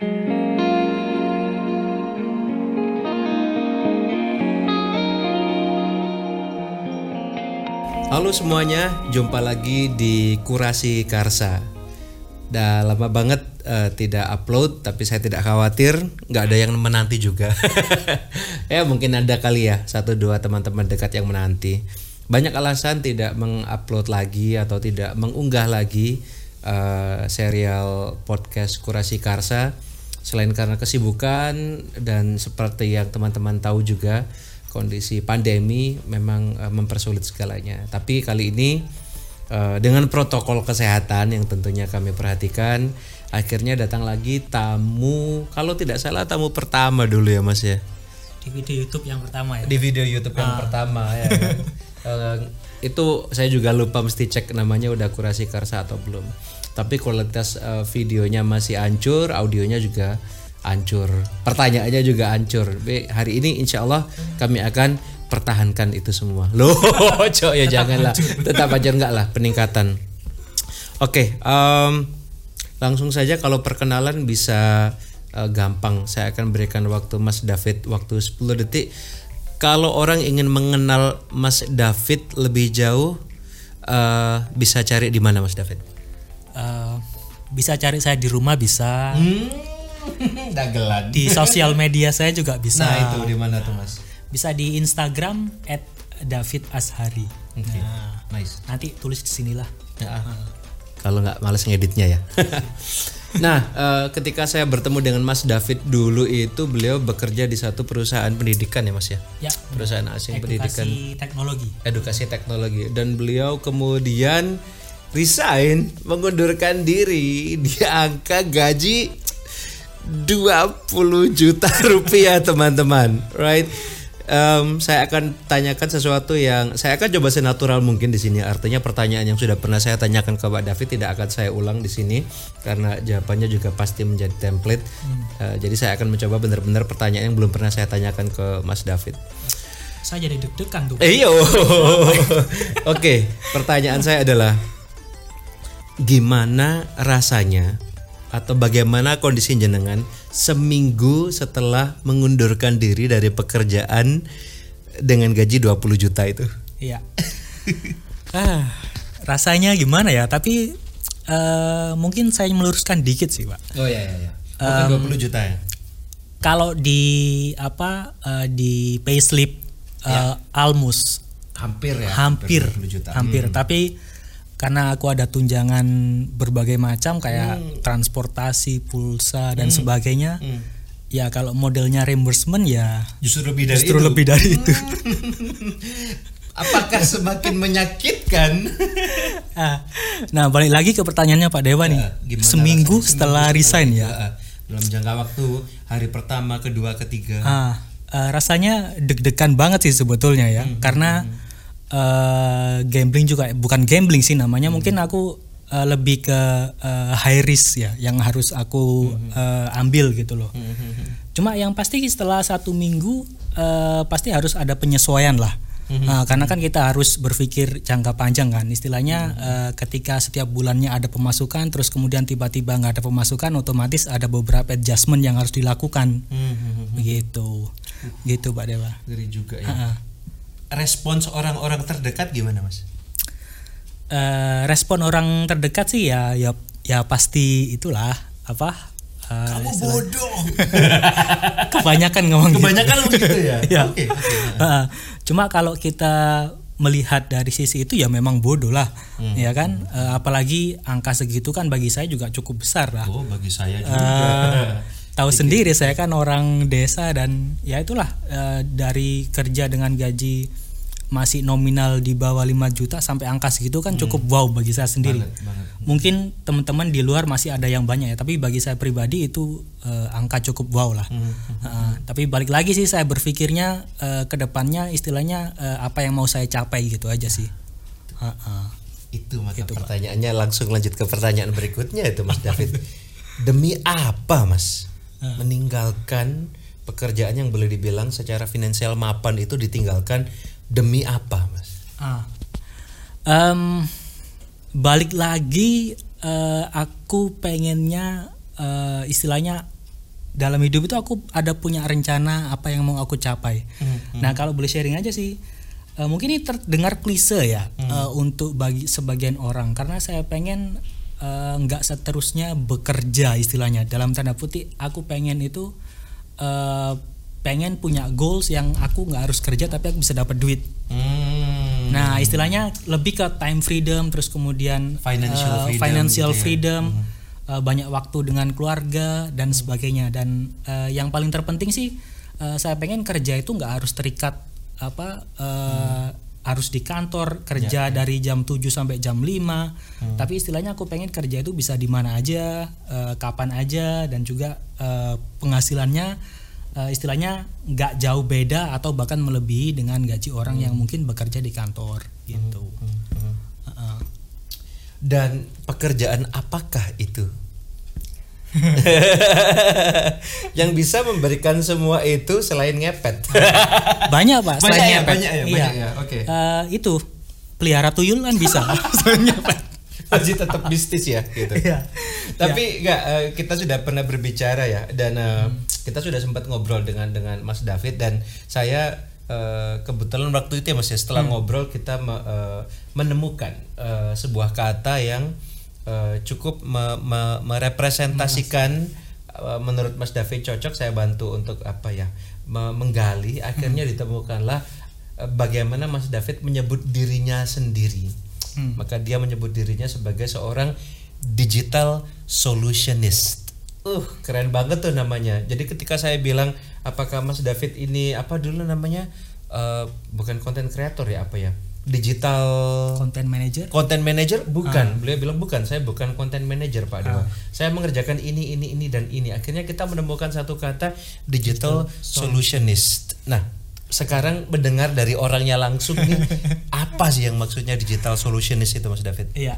Halo semuanya, jumpa lagi di Kurasi Karsa. Udah lama banget eh, tidak upload, tapi saya tidak khawatir, nggak ada yang menanti juga. ya mungkin ada kali ya satu dua teman-teman dekat yang menanti. Banyak alasan tidak mengupload lagi atau tidak mengunggah lagi eh, serial podcast Kurasi Karsa. Selain karena kesibukan dan seperti yang teman-teman tahu juga kondisi pandemi memang uh, mempersulit segalanya. Tapi kali ini uh, dengan protokol kesehatan yang tentunya kami perhatikan, akhirnya datang lagi tamu kalau tidak salah tamu pertama dulu ya Mas ya. di video YouTube yang pertama ya. Di video YouTube yang pertama ya. kan? Uh, itu saya juga lupa mesti cek namanya udah kurasi karsa atau belum. Tapi kualitas uh, videonya masih hancur, audionya juga hancur. Pertanyaannya juga hancur. Be, hari ini insya Allah kami akan pertahankan itu semua. Loh, cok ya janganlah. Tetap hancur enggak lah peningkatan. Oke, em, langsung saja kalau perkenalan bisa eh, gampang. Saya akan berikan waktu Mas David waktu 10 detik. Kalau orang ingin mengenal Mas David lebih jauh eh, bisa cari di mana Mas David? Bisa cari saya di rumah bisa. Dagelan. Di sosial media saya juga bisa. Nah, itu di mana tuh Mas? Bisa di Instagram David Ashari. Oke. Nah, Nice. nanti tulis di sinilah. Ya. Kalau nggak males ngeditnya ya. nah, eh, ketika saya bertemu dengan Mas David dulu itu beliau bekerja di satu perusahaan pendidikan ya Mas ya. Ya, Perusahaan asing pendidikan edukasi teknologi. edukasi teknologi dan beliau kemudian resign mengundurkan diri di angka gaji 20 juta rupiah teman-teman. Right? Em, saya akan tanyakan sesuatu yang saya akan coba senatural mungkin di sini. Artinya pertanyaan yang sudah pernah saya tanyakan ke Pak David tidak akan saya ulang di sini karena jawabannya juga pasti menjadi template. Eh, jadi saya akan mencoba benar-benar pertanyaan yang belum pernah saya tanyakan ke Mas David. Saya jadi deg-degan tuh. Eh, Iyo. Oke, pertanyaan saya adalah gimana rasanya atau bagaimana kondisi jenengan seminggu setelah mengundurkan diri dari pekerjaan dengan gaji 20 juta itu? Iya. ah, rasanya gimana ya? Tapi eh, mungkin saya meluruskan dikit sih, Pak. Oh ya ya ya. Bukan 20 juta ya? Kalau di apa eh, di payslip eh, almus Hampir ya. hampir 20 juta. hampir tapi karena aku ada tunjangan berbagai macam kayak Hmm. transportasi pulsa dan sebagainya. Ya kalau modelnya reimbursement ya Justru lebih dari justru itu. lebih dari itu. Apakah semakin menyakitkan? Ah, nah balik lagi ke pertanyaannya Pak Dewa nih. Ya, gimana seminggu rasanya? Setelah resign ya? Ah, dalam jangka waktu hari pertama, kedua, ketiga. Ah, eh, rasanya deg-degan banget sih sebetulnya ya, Hmm, karena eh, gambling juga bukan gambling sih namanya, Hmm. mungkin aku eh, lebih ke eh, high risk ya, yang harus aku Hmm, eh, ambil gitu loh. Cuma yang pasti setelah satu minggu eh, pasti harus ada penyesuaian lah. Hmm, Nah, karena kan kita harus berpikir jangka panjang kan, istilahnya Hmm. eh, ketika setiap bulannya ada pemasukan, terus kemudian tiba-tiba nggak ada pemasukan, otomatis ada beberapa adjustment yang harus dilakukan Hmm, hmm, hmm. begitu gitu Pak Dewa Ngeri juga ya. Heeh. Respons orang-orang terdekat gimana, Mas? Eh, respon orang terdekat sih ya ya ya pasti itulah apa eh, Kamu istilah- bodoh. kebanyakan ngomong gitu. Kebanyakan begitu ya. Ya. Oke. Heeh. cuma kalau kita melihat dari sisi itu ya memang bodoh lah Hmm. ya kan Eh, apalagi angka segitu kan bagi saya juga cukup besar lah Oh, bagi saya juga. Eh, tahu sendiri saya kan orang desa dan ya itulah eh, dari kerja dengan gaji masih nominal di bawah 5 juta sampai angka segitu kan cukup wow bagi saya sendiri. Hmm. Banget, banget. Mungkin teman-teman di luar masih ada yang banyak ya, tapi bagi saya pribadi itu eh, angka cukup wow lah. Hmm, Eh, tapi balik lagi sih saya berpikirnya eh, ke depannya istilahnya eh, apa yang mau saya capai gitu aja sih. Heeh. Itu maka pertanyaannya langsung lanjut ke pertanyaan berikutnya itu Mas David. Demi apa, Mas? Meninggalkan pekerjaan yang boleh dibilang secara finansial mapan itu ditinggalkan demi apa, Mas? Ah. Em, balik lagi eh, aku pengennya eh, istilahnya dalam hidup itu aku ada punya rencana apa yang mau aku capai. Nah kalau boleh sharing aja sih, eh, mungkin ini terdengar klise ya eh, untuk bagi sebagian orang karena saya pengen eh, nggak seterusnya bekerja istilahnya dalam tanda putih aku pengen itu eh, pengen punya goals yang aku nggak harus kerja tapi aku bisa dapat duit. Hmm. Nah, istilahnya lebih ke time freedom terus kemudian Financial eh, freedom financial gitu ya. freedom, eh, banyak waktu dengan keluarga dan sebagainya dan eh, yang paling terpenting sih eh, saya pengen kerja itu nggak harus terikat apa eh, harus di kantor kerja dari jam 7 sampai jam 5. Tapi istilahnya aku pengen kerja itu bisa di mana aja, eh, kapan aja dan juga eh, penghasilannya eh, istilahnya nggak jauh beda atau bahkan melebihi dengan gaji orang yang mungkin bekerja di kantor gitu. Heeh. Dan pekerjaan apakah itu? yang bisa memberikan semua itu selain ngepet. Banyak pak. Banyak selain ya, ngepet. banyak ya, Iya. banyak ya, oke. Eh, itu pelihara tuyul kan bisa. Selain ngepet. Masih tetap bisnis ya gitu. Iya. Tapi enggak eh, kita sudah pernah berbicara ya dan eh, kita sudah sempat ngobrol dengan dengan Mas David dan saya kebetulan waktu itu ya Mas ya setelah ngobrol kita me- menemukan sebuah kata yang eh, cukup me- me- merepresentasikan eh, menurut Mas David cocok saya bantu untuk apa ya me- menggali akhirnya ditemukanlah eh, bagaimana Mas David menyebut dirinya sendiri maka dia menyebut dirinya sebagai seorang digital solutionist. Uh, keren banget tuh namanya. Jadi ketika saya bilang apakah Mas David ini apa dulu namanya? Eh, bukan content creator ya apa ya? Digital Content manager. content manager bukan. Beliau bilang bukan, saya bukan content manager Pak Dewa. Saya mengerjakan ini ini ini dan ini. Akhirnya kita menemukan satu kata digital solutionist. Nah, sekarang mendengar dari orangnya langsung nih apa sih yang maksudnya digital solutionist itu Mas David? Iya.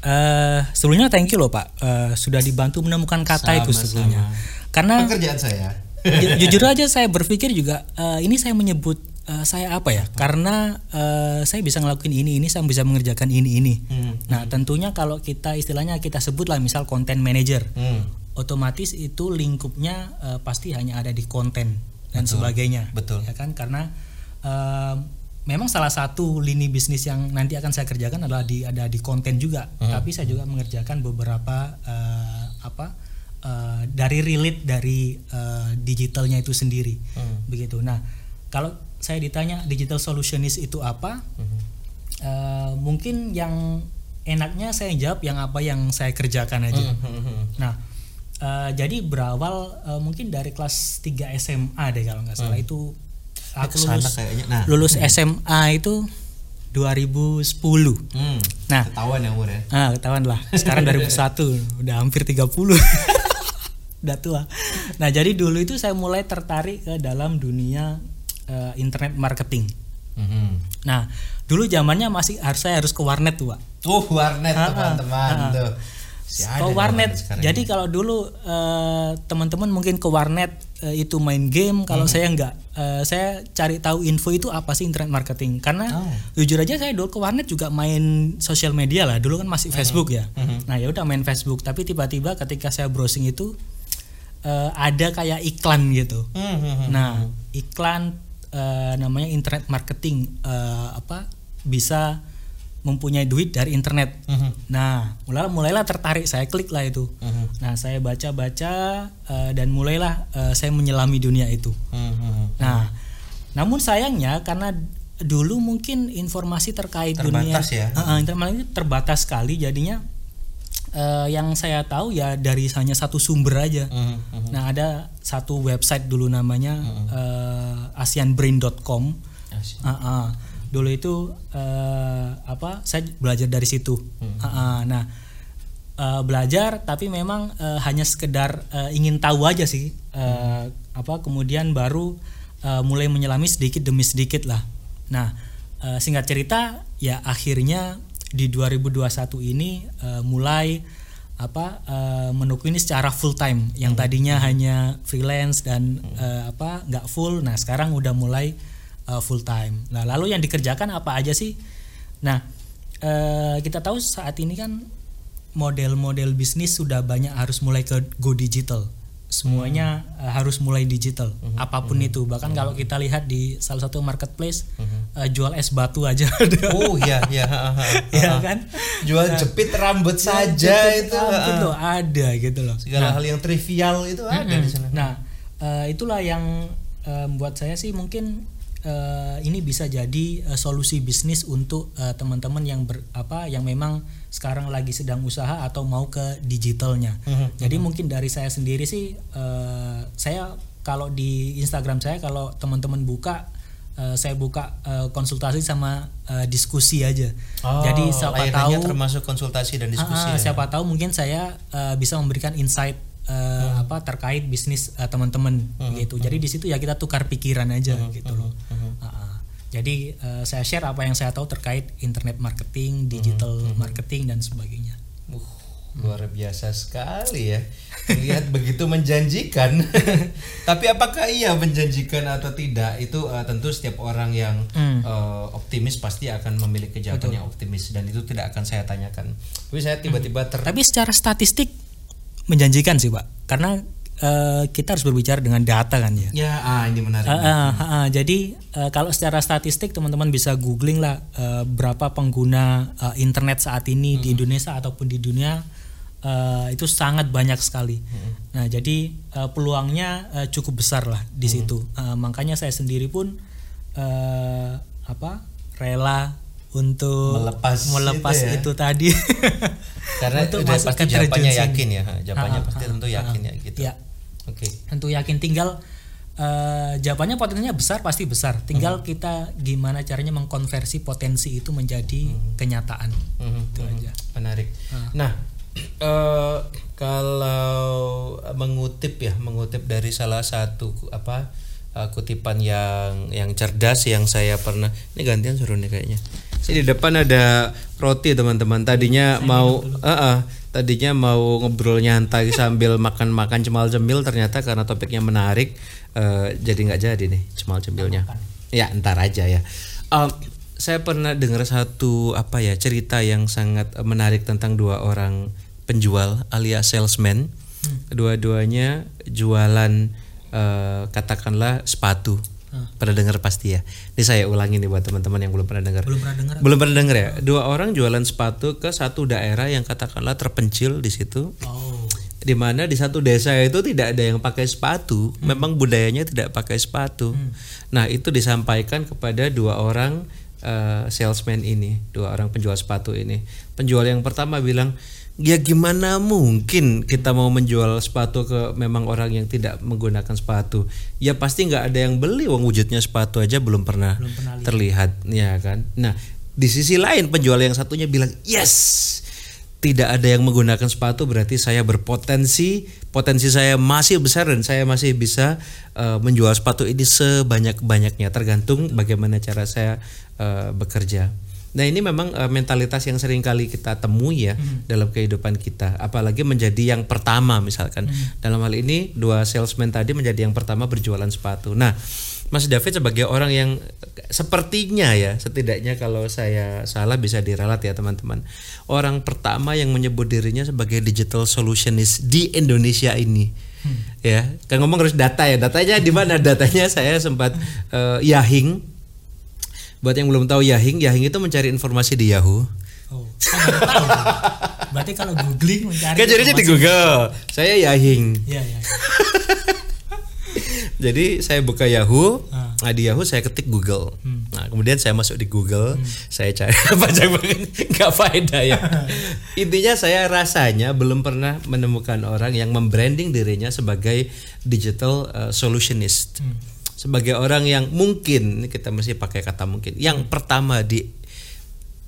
Eh sebelumnya thank you loh Pak Eh, sudah dibantu menemukan kata itu Sama-sama. sebelumnya. Karena Pekerjaan saya. ju- jujur aja saya berpikir juga eh, ini saya menyebut eh, saya apa ya? Karena eh, saya bisa ngelakuin ini ini saya bisa mengerjakan ini ini. Hmm. Nah tentunya kalau kita istilahnya kita sebut lah misal content manager, Hmm. otomatis itu lingkupnya eh, pasti hanya ada di konten dan sebagainya. betul. Ya kan karena eh, memang salah satu lini bisnis yang nanti akan saya kerjakan adalah di ada di konten juga. Hmm. Tapi saya juga mengerjakan beberapa eh, apa eh, dari relate dari eh, digitalnya itu sendiri. Hmm. Begitu. Nah, kalau saya ditanya digital solutionist itu apa? Hmm. Eh, mungkin yang enaknya saya jawab yang apa yang saya kerjakan aja. Hmm. Nah, eh, jadi berawal eh, mungkin dari kelas 3 SMA deh kalau nggak salah itu aku lulus kayaknya. Nah. lulus SMA itu 2010. Hmm. Nah, Ketahuan ya umur ya. ah ketahuan lah. Sekarang 2001 udah hampir 30. udah tua. Nah, jadi dulu itu saya mulai tertarik ke dalam dunia eh, internet marketing. Mhm. Nah, dulu zamannya masih harus saya harus ke warnet tuh, Pak. Uh, warnet Ah, ah, teman-teman ah. tuh. Si ke warnet. Jadi ini. kalau dulu eh, teman-teman mungkin ke warnet eh, itu main game, kalau Hmm. saya enggak, eh, saya cari tahu info itu apa sih internet marketing. Karena Oh. jujur aja saya dulu ke warnet juga main sosial media lah. Dulu kan masih Hmm. Facebook ya. Nah ya udah main Facebook. Tapi tiba-tiba ketika saya browsing itu eh, ada kayak iklan gitu. Hmm, hmm, hmm. Nah, iklan eh, namanya internet marketing eh, apa bisa mempunyai duit dari internet. Mhm. Nah, mulai mulailah tertarik, saya klik lah itu. Mhm. Nah, saya baca-baca eh, dan mulailah eh, saya menyelami dunia itu. Hmm, hmm, hmm. Nah, namun sayangnya karena dulu mungkin informasi terkait Terbatas dunia ya. Eh, internet marketing terbatas sekali jadinya eh, yang saya tahu ya dari hanya satu sumber aja. Hmm, hmm. Nah, ada satu website dulu namanya eh, asianbrain.com. Asik. Ah, ah. Dulu itu eh, apa? Saya belajar dari situ. Ah, ah. Nah, eh, belajar tapi memang eh, hanya sekedar eh, ingin tahu aja sih. Eh, Apa? Kemudian baru eh, mulai menyelami sedikit demi sedikit lah. Nah, eh, singkat cerita ya akhirnya di 2021 ini eh, mulai apa eh, menekuni secara full time. Yang tadinya hanya freelance dan eh, apa nggak full nah sekarang udah mulai eh, full time. Nah lalu yang dikerjakan apa aja sih? Nah eh, kita tahu saat ini kan model-model bisnis sudah banyak harus mulai ke go digital semuanya uh, harus mulai digital apa pun itu. Bahkan kalau kita lihat di salah satu marketplace uh, jual es batu aja ada. Oh iya iya. ya kan? Jual jepit rambut saja itu. ha, Ampun ha. loh ada gitu loh. Segala hal yang trivial itu ada di sana. Nah, eh, itulah yang eh, membuat saya sih mungkin eh, ini bisa jadi eh, solusi bisnis untuk teman-teman yang ber, apa yang memang sekarang lagi sedang usaha atau mau ke digitalnya. Jadi mungkin dari saya sendiri sih eh, saya kalau di Instagram saya kalau teman-teman buka eh, saya buka eh, konsultasi sama eh, diskusi aja. Jadi siapa tahu termasuk konsultasi dan diskusi Ah, ya. siapa tahu mungkin saya eh, bisa memberikan insight eh, Hmm. apa terkait bisnis eh, teman-teman gitu. Jadi di situ ya kita tukar pikiran aja Hmm. gitu loh. Ah, ah. Jadi eh, saya share apa yang saya tahu terkait internet marketing, digital Hmm. marketing dan sebagainya. Uh, luar biasa sekali ya. Lihat begitu menjanjikan. Tapi apakah iya menjanjikan atau tidak? Itu eh, tentu setiap orang yang Hmm. eh, optimis pasti akan memiliki jawaban yang optimis dan itu tidak akan saya tanyakan. Tapi saya tiba-tiba ter Tapi secara statistik menjanjikan sih, Pak. Karena eh, kita harus berbicara dengan data kan ya. ya ah ini menarik. Ah, ah, ah, ah. jadi eh, kalau secara statistik teman-teman bisa googling lah eh, berapa pengguna eh, internet saat ini di Indonesia ataupun di dunia eh, itu sangat banyak sekali. Nah jadi eh, peluangnya eh, cukup besar lah di situ. Eh, makanya saya sendiri pun eh, apa rela untuk Melepas melepas itu ya. itu, tadi. Karena Untuk udah pasti jawabannya yakin ya. ha, Jawabannya pasti tentu yakin ah. ya gitu. Ya Oke. tentu yakin tinggal eh, jawabannya potensinya besar pasti besar tinggal kita gimana caranya mengkonversi potensi itu menjadi kenyataan Mhm, itu mhm. aja Menarik. Nah, eh, kalau mengutip ya, mengutip dari salah satu apa eh, kutipan yang yang cerdas yang saya pernah ini gantian suruh nih kayaknya. Sini di depan ada roti teman-teman. Tadinya mau eh, eh, tadinya mau ngobrol nyantai sambil makan-makan cemal cemil ternyata karena topiknya menarik eh, jadi nggak jadi nih cemal cemilnya. Ya, ntar aja ya. Em, saya pernah dengar satu apa ya cerita yang sangat menarik tentang dua orang penjual alias salesman. Kedua-duanya jualan eh, katakanlah sepatu. Pernah dengar pasti ya. Ini saya ulangi nih buat teman-teman yang belum pernah dengar. belum pernah dengar Belum pernah dengar ya? Dua orang jualan sepatu ke satu daerah yang katakanlah terpencil di situ oh di mana di satu desa itu tidak ada yang pakai sepatu, memang budayanya tidak pakai sepatu. Nah itu disampaikan kepada dua orang eh, salesman ini, dua orang penjual sepatu ini. Penjual yang pertama bilang, ya gimana mungkin kita mau menjual sepatu ke memang orang yang tidak menggunakan sepatu? Ya pasti nggak ada yang beli, wong wujudnya sepatu aja belum pernah, Belum pernah lihat. terlihat, ya kan? Nah di sisi lain penjual yang satunya bilang, yes tidak ada yang menggunakan sepatu berarti saya berpotensi potensi saya masih besar dan saya masih bisa eh, menjual sepatu ini sebanyak banyaknya tergantung bagaimana cara saya eh, bekerja. Nah ini memang eh, mentalitas yang sering kali kita temui ya dalam kehidupan kita, apalagi menjadi yang pertama misalkan. Dalam hal ini dua salesman tadi menjadi yang pertama berjualan sepatu. Nah Mas David sebagai orang yang sepertinya ya setidaknya kalau saya salah bisa diralat ya teman-teman. Orang pertama yang menyebut dirinya sebagai digital solutionist di Indonesia ini. Ya kan ngomong harus data ya. Datanya di mana? Datanya saya sempat eh, Yahing buat yang belum tahu Yahing Yahing itu mencari informasi di Yahoo oh baru tahu. berarti kalau googling mencari kan jadinya di Google saya Yahing ya ya Jadi saya buka Yahoo, Ah. nah di Yahoo saya ketik Google. Hmm. Nah kemudian saya masuk di Google, saya cari panjang banget, nggak faedah ya. Intinya saya rasanya belum pernah menemukan orang yang membranding dirinya sebagai digital uh, solutionist, Hmm. Sebagai orang yang mungkin ini kita mesti pakai kata mungkin, yang pertama di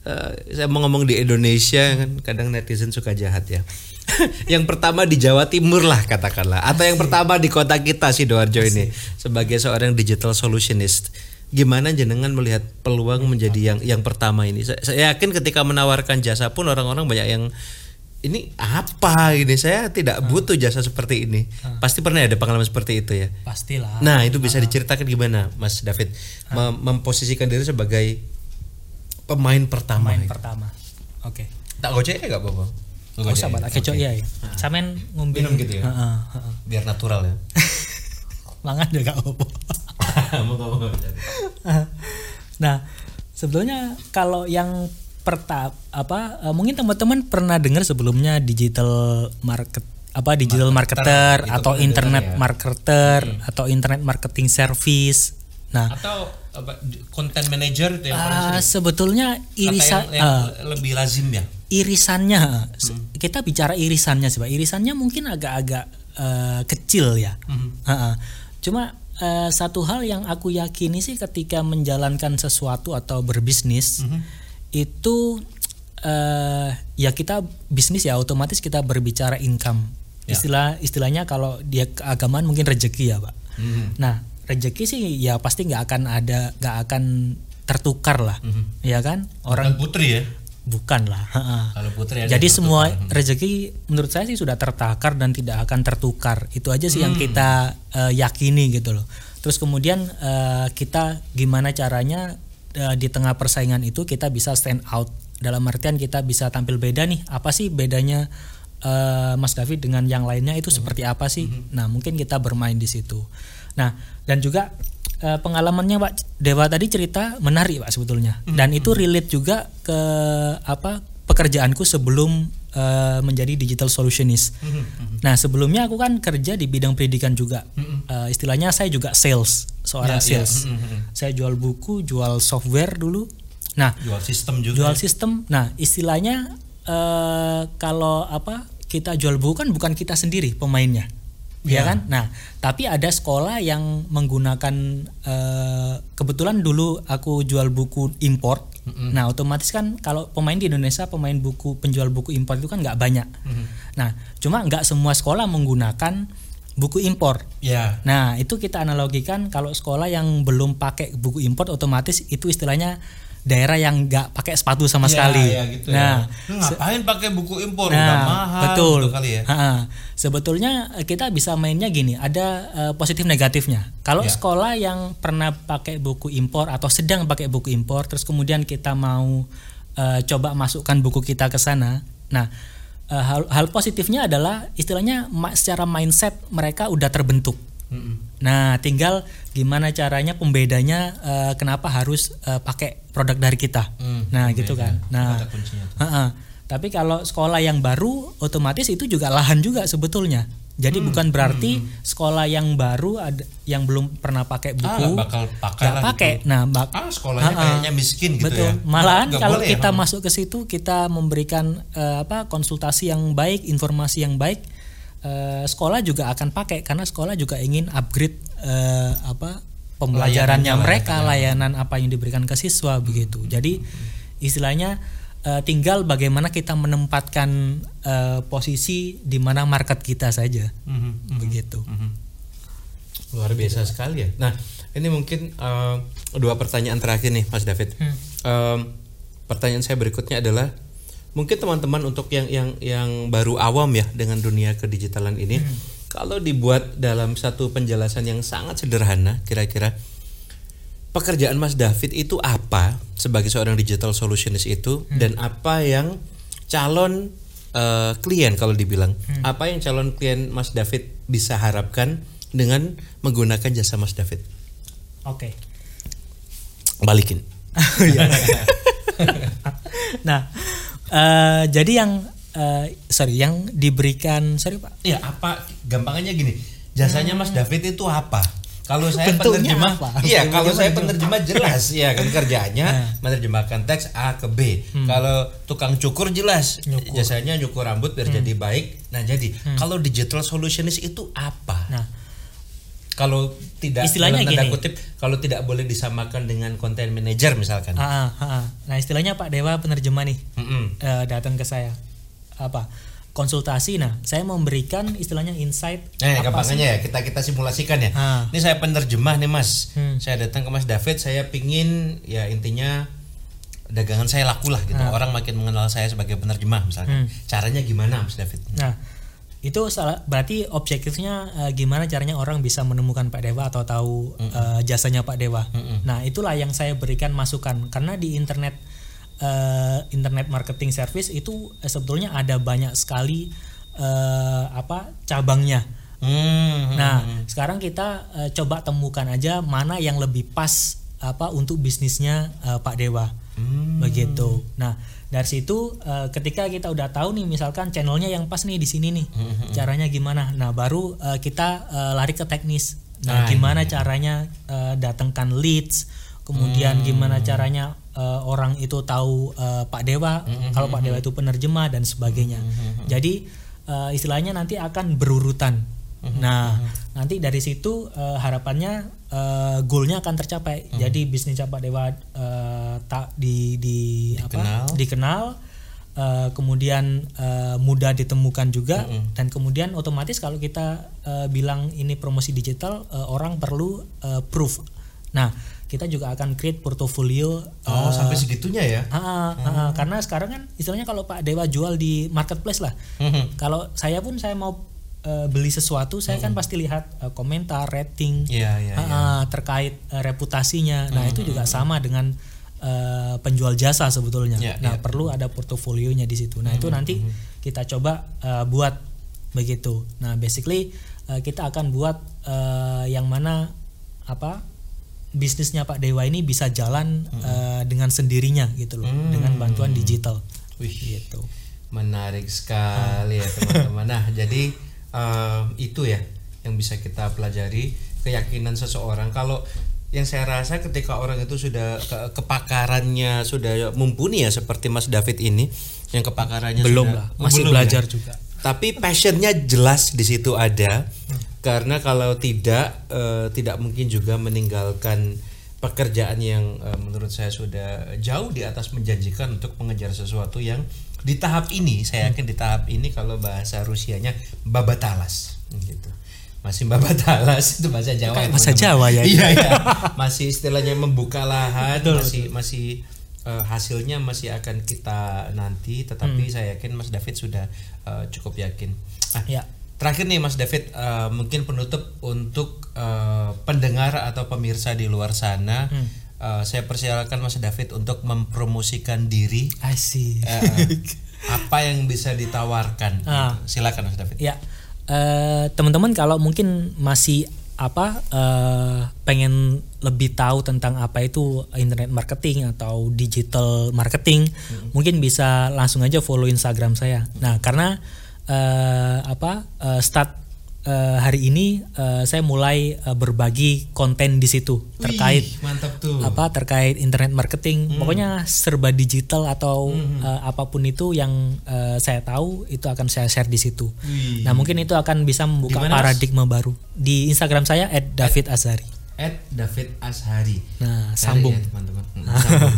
Eh, saya mau ngomong di Indonesia kan kadang netizen suka jahat ya. yang pertama di Jawa Timur lah katakanlah atau yang pertama di kota kita Sidoarjo ini sebagai seorang digital solutionist. Gimana jenengan melihat peluang menjadi yang yang pertama ini? Saya, saya yakin ketika menawarkan jasa pun orang-orang banyak yang ini apa ini saya tidak butuh jasa seperti ini. Pasti pernah ada pengalaman seperti itu ya. pastilah Nah, itu bisa diceritakan gimana Mas David Mem- memposisikan diri sebagai pemain pertama. main gitu. pertama oke Tak gocek ya gak apa-apa. Gak usah Pak, tak kecok ya. ya. Samen ngombe Minum gitu ya? Heeh, heeh. Biar natural ya. Mangan juga gak apa-apa. Nah, sebetulnya kalau yang pertama apa eh, mungkin teman-teman pernah dengar sebelumnya digital market apa digital marketer, itu atau pernah internet ya. marketer atau internet marketing service. Nah, Atau apa, content manager itu yang sering. sebetulnya irisan yang, yang ah, lebih lazim ya. irisannya se- kita bicara irisannya sih Pak. Irisannya mungkin agak-agak eh, kecil ya. Ha-ha. Cuma eh, satu hal yang aku yakini sih ketika menjalankan sesuatu atau berbisnis itu eh, ya kita bisnis ya otomatis kita berbicara income. Istilah istilahnya kalau dia keagamaan mungkin rezeki ya Pak. Nah rezeki sih ya pasti nggak akan ada nggak akan tertukar lah, ya kan? Orang Bukan putri ya. bukan lah. Kalau putri Jadi semua tertukar. rezeki menurut saya sih sudah tertakar dan tidak akan tertukar. Itu aja sih yang kita eh, yakini gitu loh. Terus kemudian eh, kita gimana caranya di tengah persaingan itu kita bisa stand out. Dalam artian kita bisa tampil beda nih. Apa sih bedanya eh, Mas David dengan yang lainnya itu seperti apa sih? Nah, mungkin kita bermain di situ. Nah, dan juga eh, pengalamannya Pak Dewa tadi cerita menarik Pak sebetulnya. Dan itu relate juga ke apa pekerjaanku sebelum eh, menjadi digital solutionist. Nah, sebelumnya aku kan kerja di bidang pendidikan juga. Eh, istilahnya saya juga sales, seorang Ya, ya. sales. Mm, mm, mm. Saya jual buku, jual software dulu. Nah, jual sistem juga. jual sistem. Nah, istilahnya eh kalau apa kita jual buku kan bukan kita sendiri pemainnya, ya Ya. kan? Nah, tapi ada sekolah yang menggunakan eh kebetulan dulu aku jual buku import. Nah, otomatis kan kalau pemain di Indonesia pemain buku penjual buku import itu kan nggak banyak. Nah, cuma nggak semua sekolah menggunakan buku impor. Ya. Nah, itu kita analogikan kalau sekolah yang belum pakai buku import otomatis itu istilahnya daerah yang nggak pakai sepatu sama Ya, sekali. ya gitu nah, ya. Lu ngapain pakai buku impor nah, udah mahal betul. gitu kali ya. Ha-ha. Sebetulnya eh, kita bisa mainnya gini, ada eh, positif negatifnya. Kalau Ya. sekolah yang pernah pakai buku impor atau sedang pakai buku impor, terus kemudian kita mau eh, coba masukkan buku kita ke sana, nah eh, hal, hal positifnya adalah istilahnya secara mindset mereka udah terbentuk. Nah, tinggal gimana caranya pembedanya eh, kenapa harus eh, pakai produk dari kita. Hmm, nah, pembeda. gitu kan. Nah. Ha-ha. Tapi kalau sekolah yang baru otomatis itu juga lahan juga sebetulnya. Jadi Hmm, bukan berarti sekolah yang baru ada yang belum pernah pakai Ah, buku nggak bakal pakai lah pakai. gitu. Nah, bak- Ah, sekolahnya Ha-ha. kayaknya miskin gitu Betul. ya. Malahan kalau boleh ya, kita Bang? masuk ke situ kita memberikan eh, apa konsultasi yang baik, informasi yang baik, eh, sekolah juga akan pakai karena sekolah juga ingin upgrade eh, apa pembelajarannya Layanannya lah, mereka, ya. layanan apa yang diberikan ke siswa begitu. Jadi istilahnya eh, tinggal bagaimana kita menempatkan eh, posisi di mana market kita saja. Mhm. Begitu. Luar biasa sekali ya. Nah, ini mungkin eh, dua pertanyaan terakhir nih, Mas David. Hmm. Em, pertanyaan saya berikutnya adalah mungkin teman-teman untuk yang yang yang baru awam ya dengan dunia kedigitalan ini, Hmm. kalau dibuat dalam satu penjelasan yang sangat sederhana, kira-kira pekerjaan Mas David itu apa sebagai seorang digital solutionist itu Hmm. dan apa yang calon eh, klien kalau dibilang Hmm. apa yang calon klien Mas David bisa harapkan dengan menggunakan jasa Mas David Oke. balikin Nah, eh, jadi yang eh, sorry yang diberikan sorry pak ya apa gampangannya gini jasanya Mas David itu apa kalau saya Hmm. Bentuknya penerjemah apa? iya kalau saya penerjemah jelas ya kan kerjaannya Nah. menerjemahkan teks A ke B kalau tukang cukur jelas Hmm. Nyukur. Hmm. jasanya nyukur rambut biar jadi baik nah jadi kalau digital solutionist itu apa nah kalau tidak Istilahnya dalam gini. kutip kalau tidak boleh disamakan dengan content manager misalkan ah, ah, ah. nah istilahnya pak dewa penerjemah nih Mm-mm. eh, datang ke saya apa konsultasi nah saya memberikan istilahnya insight apa gampangannya ya kita kita simulasikan ya. Ah. Ini saya penerjemah nih mas. Hmm. Saya datang ke Mas David, saya pingin ya intinya dagangan saya laku lah gitu. Ah. Orang makin mengenal saya sebagai penerjemah misalkan. Caranya gimana Mas David? Nah, itu salah berarti objektifnya eh, gimana caranya orang bisa menemukan Pak Dewa atau tahu eh, jasanya Pak Dewa. Nah, itulah yang saya berikan masukan karena di internet eh, internet marketing service itu eh, sebetulnya ada banyak sekali eh, apa cabangnya. Hmm. Nah, sekarang kita eh, coba temukan aja mana yang lebih pas apa untuk bisnisnya eh, Pak Dewa. Hmm. Begitu. Nah, dari situ eh, ketika kita udah tahu nih misalkan channelnya yang pas nih di sini nih. Hmm, Caranya gimana? Nah, baru eh, kita eh, lari ke teknis. Ah, Nah, gimana caranya eh, datangkan leads? Kemudian Hmm. gimana caranya eh, orang itu tahu eh, Pak Dewa Hmm, kalau Pak Dewa itu penerjemah dan sebagainya. Jadi eh, istilahnya nanti akan berurutan. Hmm, Nah, nanti dari situ eh, harapannya eh, goalnya akan tercapai. Hmm. Jadi bisnis Pak Dewa tak di di Dikenal. apa? Dikenal. eh, kemudian eh, mudah ditemukan juga Hmm, dan kemudian otomatis kalau kita eh, bilang ini promosi digital eh, orang perlu eh, proof. Nah, kita juga akan create portofolio Oh, sampai segitunya ya. Ah, ah, ah, karena sekarang kan istilahnya kalau Pak Dewa jual di marketplace lah. Hmm. Kalau saya pun saya mau beli sesuatu, saya kan pasti lihat komentar, rating, Iya, iya, ah, iya. ah, terkait reputasinya. Nah itu juga sama dengan eh, penjual jasa sebetulnya. Iya, nah iya. perlu ada portofolionya di situ. Nah itu nanti kita coba eh, buat begitu. Nah basically eh, kita akan buat eh, yang mana apa bisnisnya Pak Dewa ini bisa jalan eh, dengan sendirinya gitu loh, dengan bantuan digital. Wih. Gitu. Menarik sekali ya teman-teman. Nah, jadi eh, itu ya yang bisa kita pelajari keyakinan seseorang. Kalau yang saya rasa ketika orang itu sudah ke- kepakarannya sudah mumpuni ya seperti Mas David ini yang kepakarannya Belum sudah- lah, masih Belum belajar ya? juga. Tapi passionnya jelas di situ ada, karena kalau tidak eh, tidak mungkin juga meninggalkan pekerjaan yang eh, menurut saya sudah jauh di atas menjanjikan untuk mengejar sesuatu yang di tahap ini saya yakin di tahap ini kalau bahasa Rusianya babatalas gitu. Masih babatalas itu bahasa Jawa Kayak ya, bahasa. Jawa ya. Iya iya. Masih istilahnya membuka lahan, masih masih eh, hasilnya masih akan kita nanti tetapi saya yakin Mas David sudah eh, cukup yakin. Ah, Ya. Terakhir nih Mas David eh, mungkin penutup untuk eh, pendengar atau pemirsa di luar sana eh, saya persilakan Mas David untuk mempromosikan diri I see. eh, apa yang bisa ditawarkan. Ah. gitu. Silakan Mas David. Ya, eh, teman-teman kalau mungkin masih apa eh, pengen lebih tahu tentang apa itu internet marketing atau digital marketing, mungkin bisa langsung aja follow Instagram saya. Nah, karena eh, apa eh, start eh, hari ini eh, saya mulai eh, berbagi konten di situ terkait Wih, mantap tuh. apa terkait internet marketing pokoknya serba digital atau eh, apa pun itu yang eh, saya tahu itu akan saya share di situ Wih. nah mungkin itu akan bisa membuka Di mana, Mas? paradigma baru di Instagram saya @davidazari At David Ashari. nah Cari sambung ya, teman-teman. Hmm, sambung.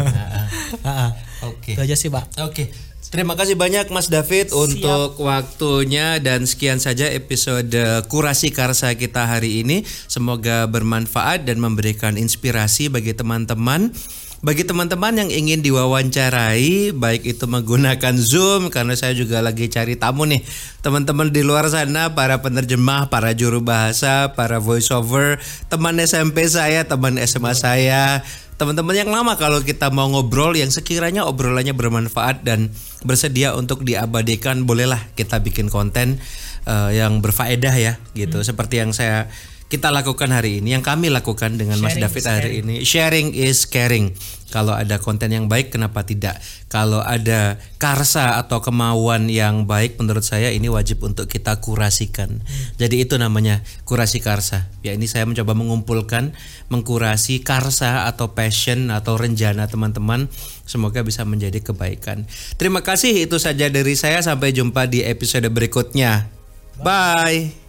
Ah, ah. Oke. itu aja sih pak Oke. Terima kasih banyak Mas David untuk waktunya dan sekian saja episode Kurasi Karsa kita hari ini. Semoga bermanfaat dan memberikan inspirasi bagi teman-teman. Bagi teman-teman yang ingin diwawancarai, baik itu menggunakan Zoom karena saya juga lagi cari tamu nih. Teman-teman di luar sana, para penerjemah, para juru bahasa, para voiceover, teman SMP saya, teman SMA saya, teman-teman yang lama kalau kita mau ngobrol yang sekiranya obrolannya bermanfaat dan bersedia untuk diabadikan bolehlah kita bikin konten eh, yang berfaedah ya gitu seperti yang saya kita lakukan hari ini yang kami lakukan dengan Mas Sharing David is hari ini sharing is caring. Kalau ada konten yang baik kenapa tidak? Kalau ada karsa atau kemauan yang baik menurut saya ini wajib untuk kita kurasikan. Jadi itu namanya kurasi karsa. Ya ini saya mencoba mengumpulkan mengkurasi karsa atau passion atau rencana teman-teman. Semoga bisa menjadi kebaikan. Terima kasih itu saja dari saya. Sampai jumpa di episode berikutnya. Bye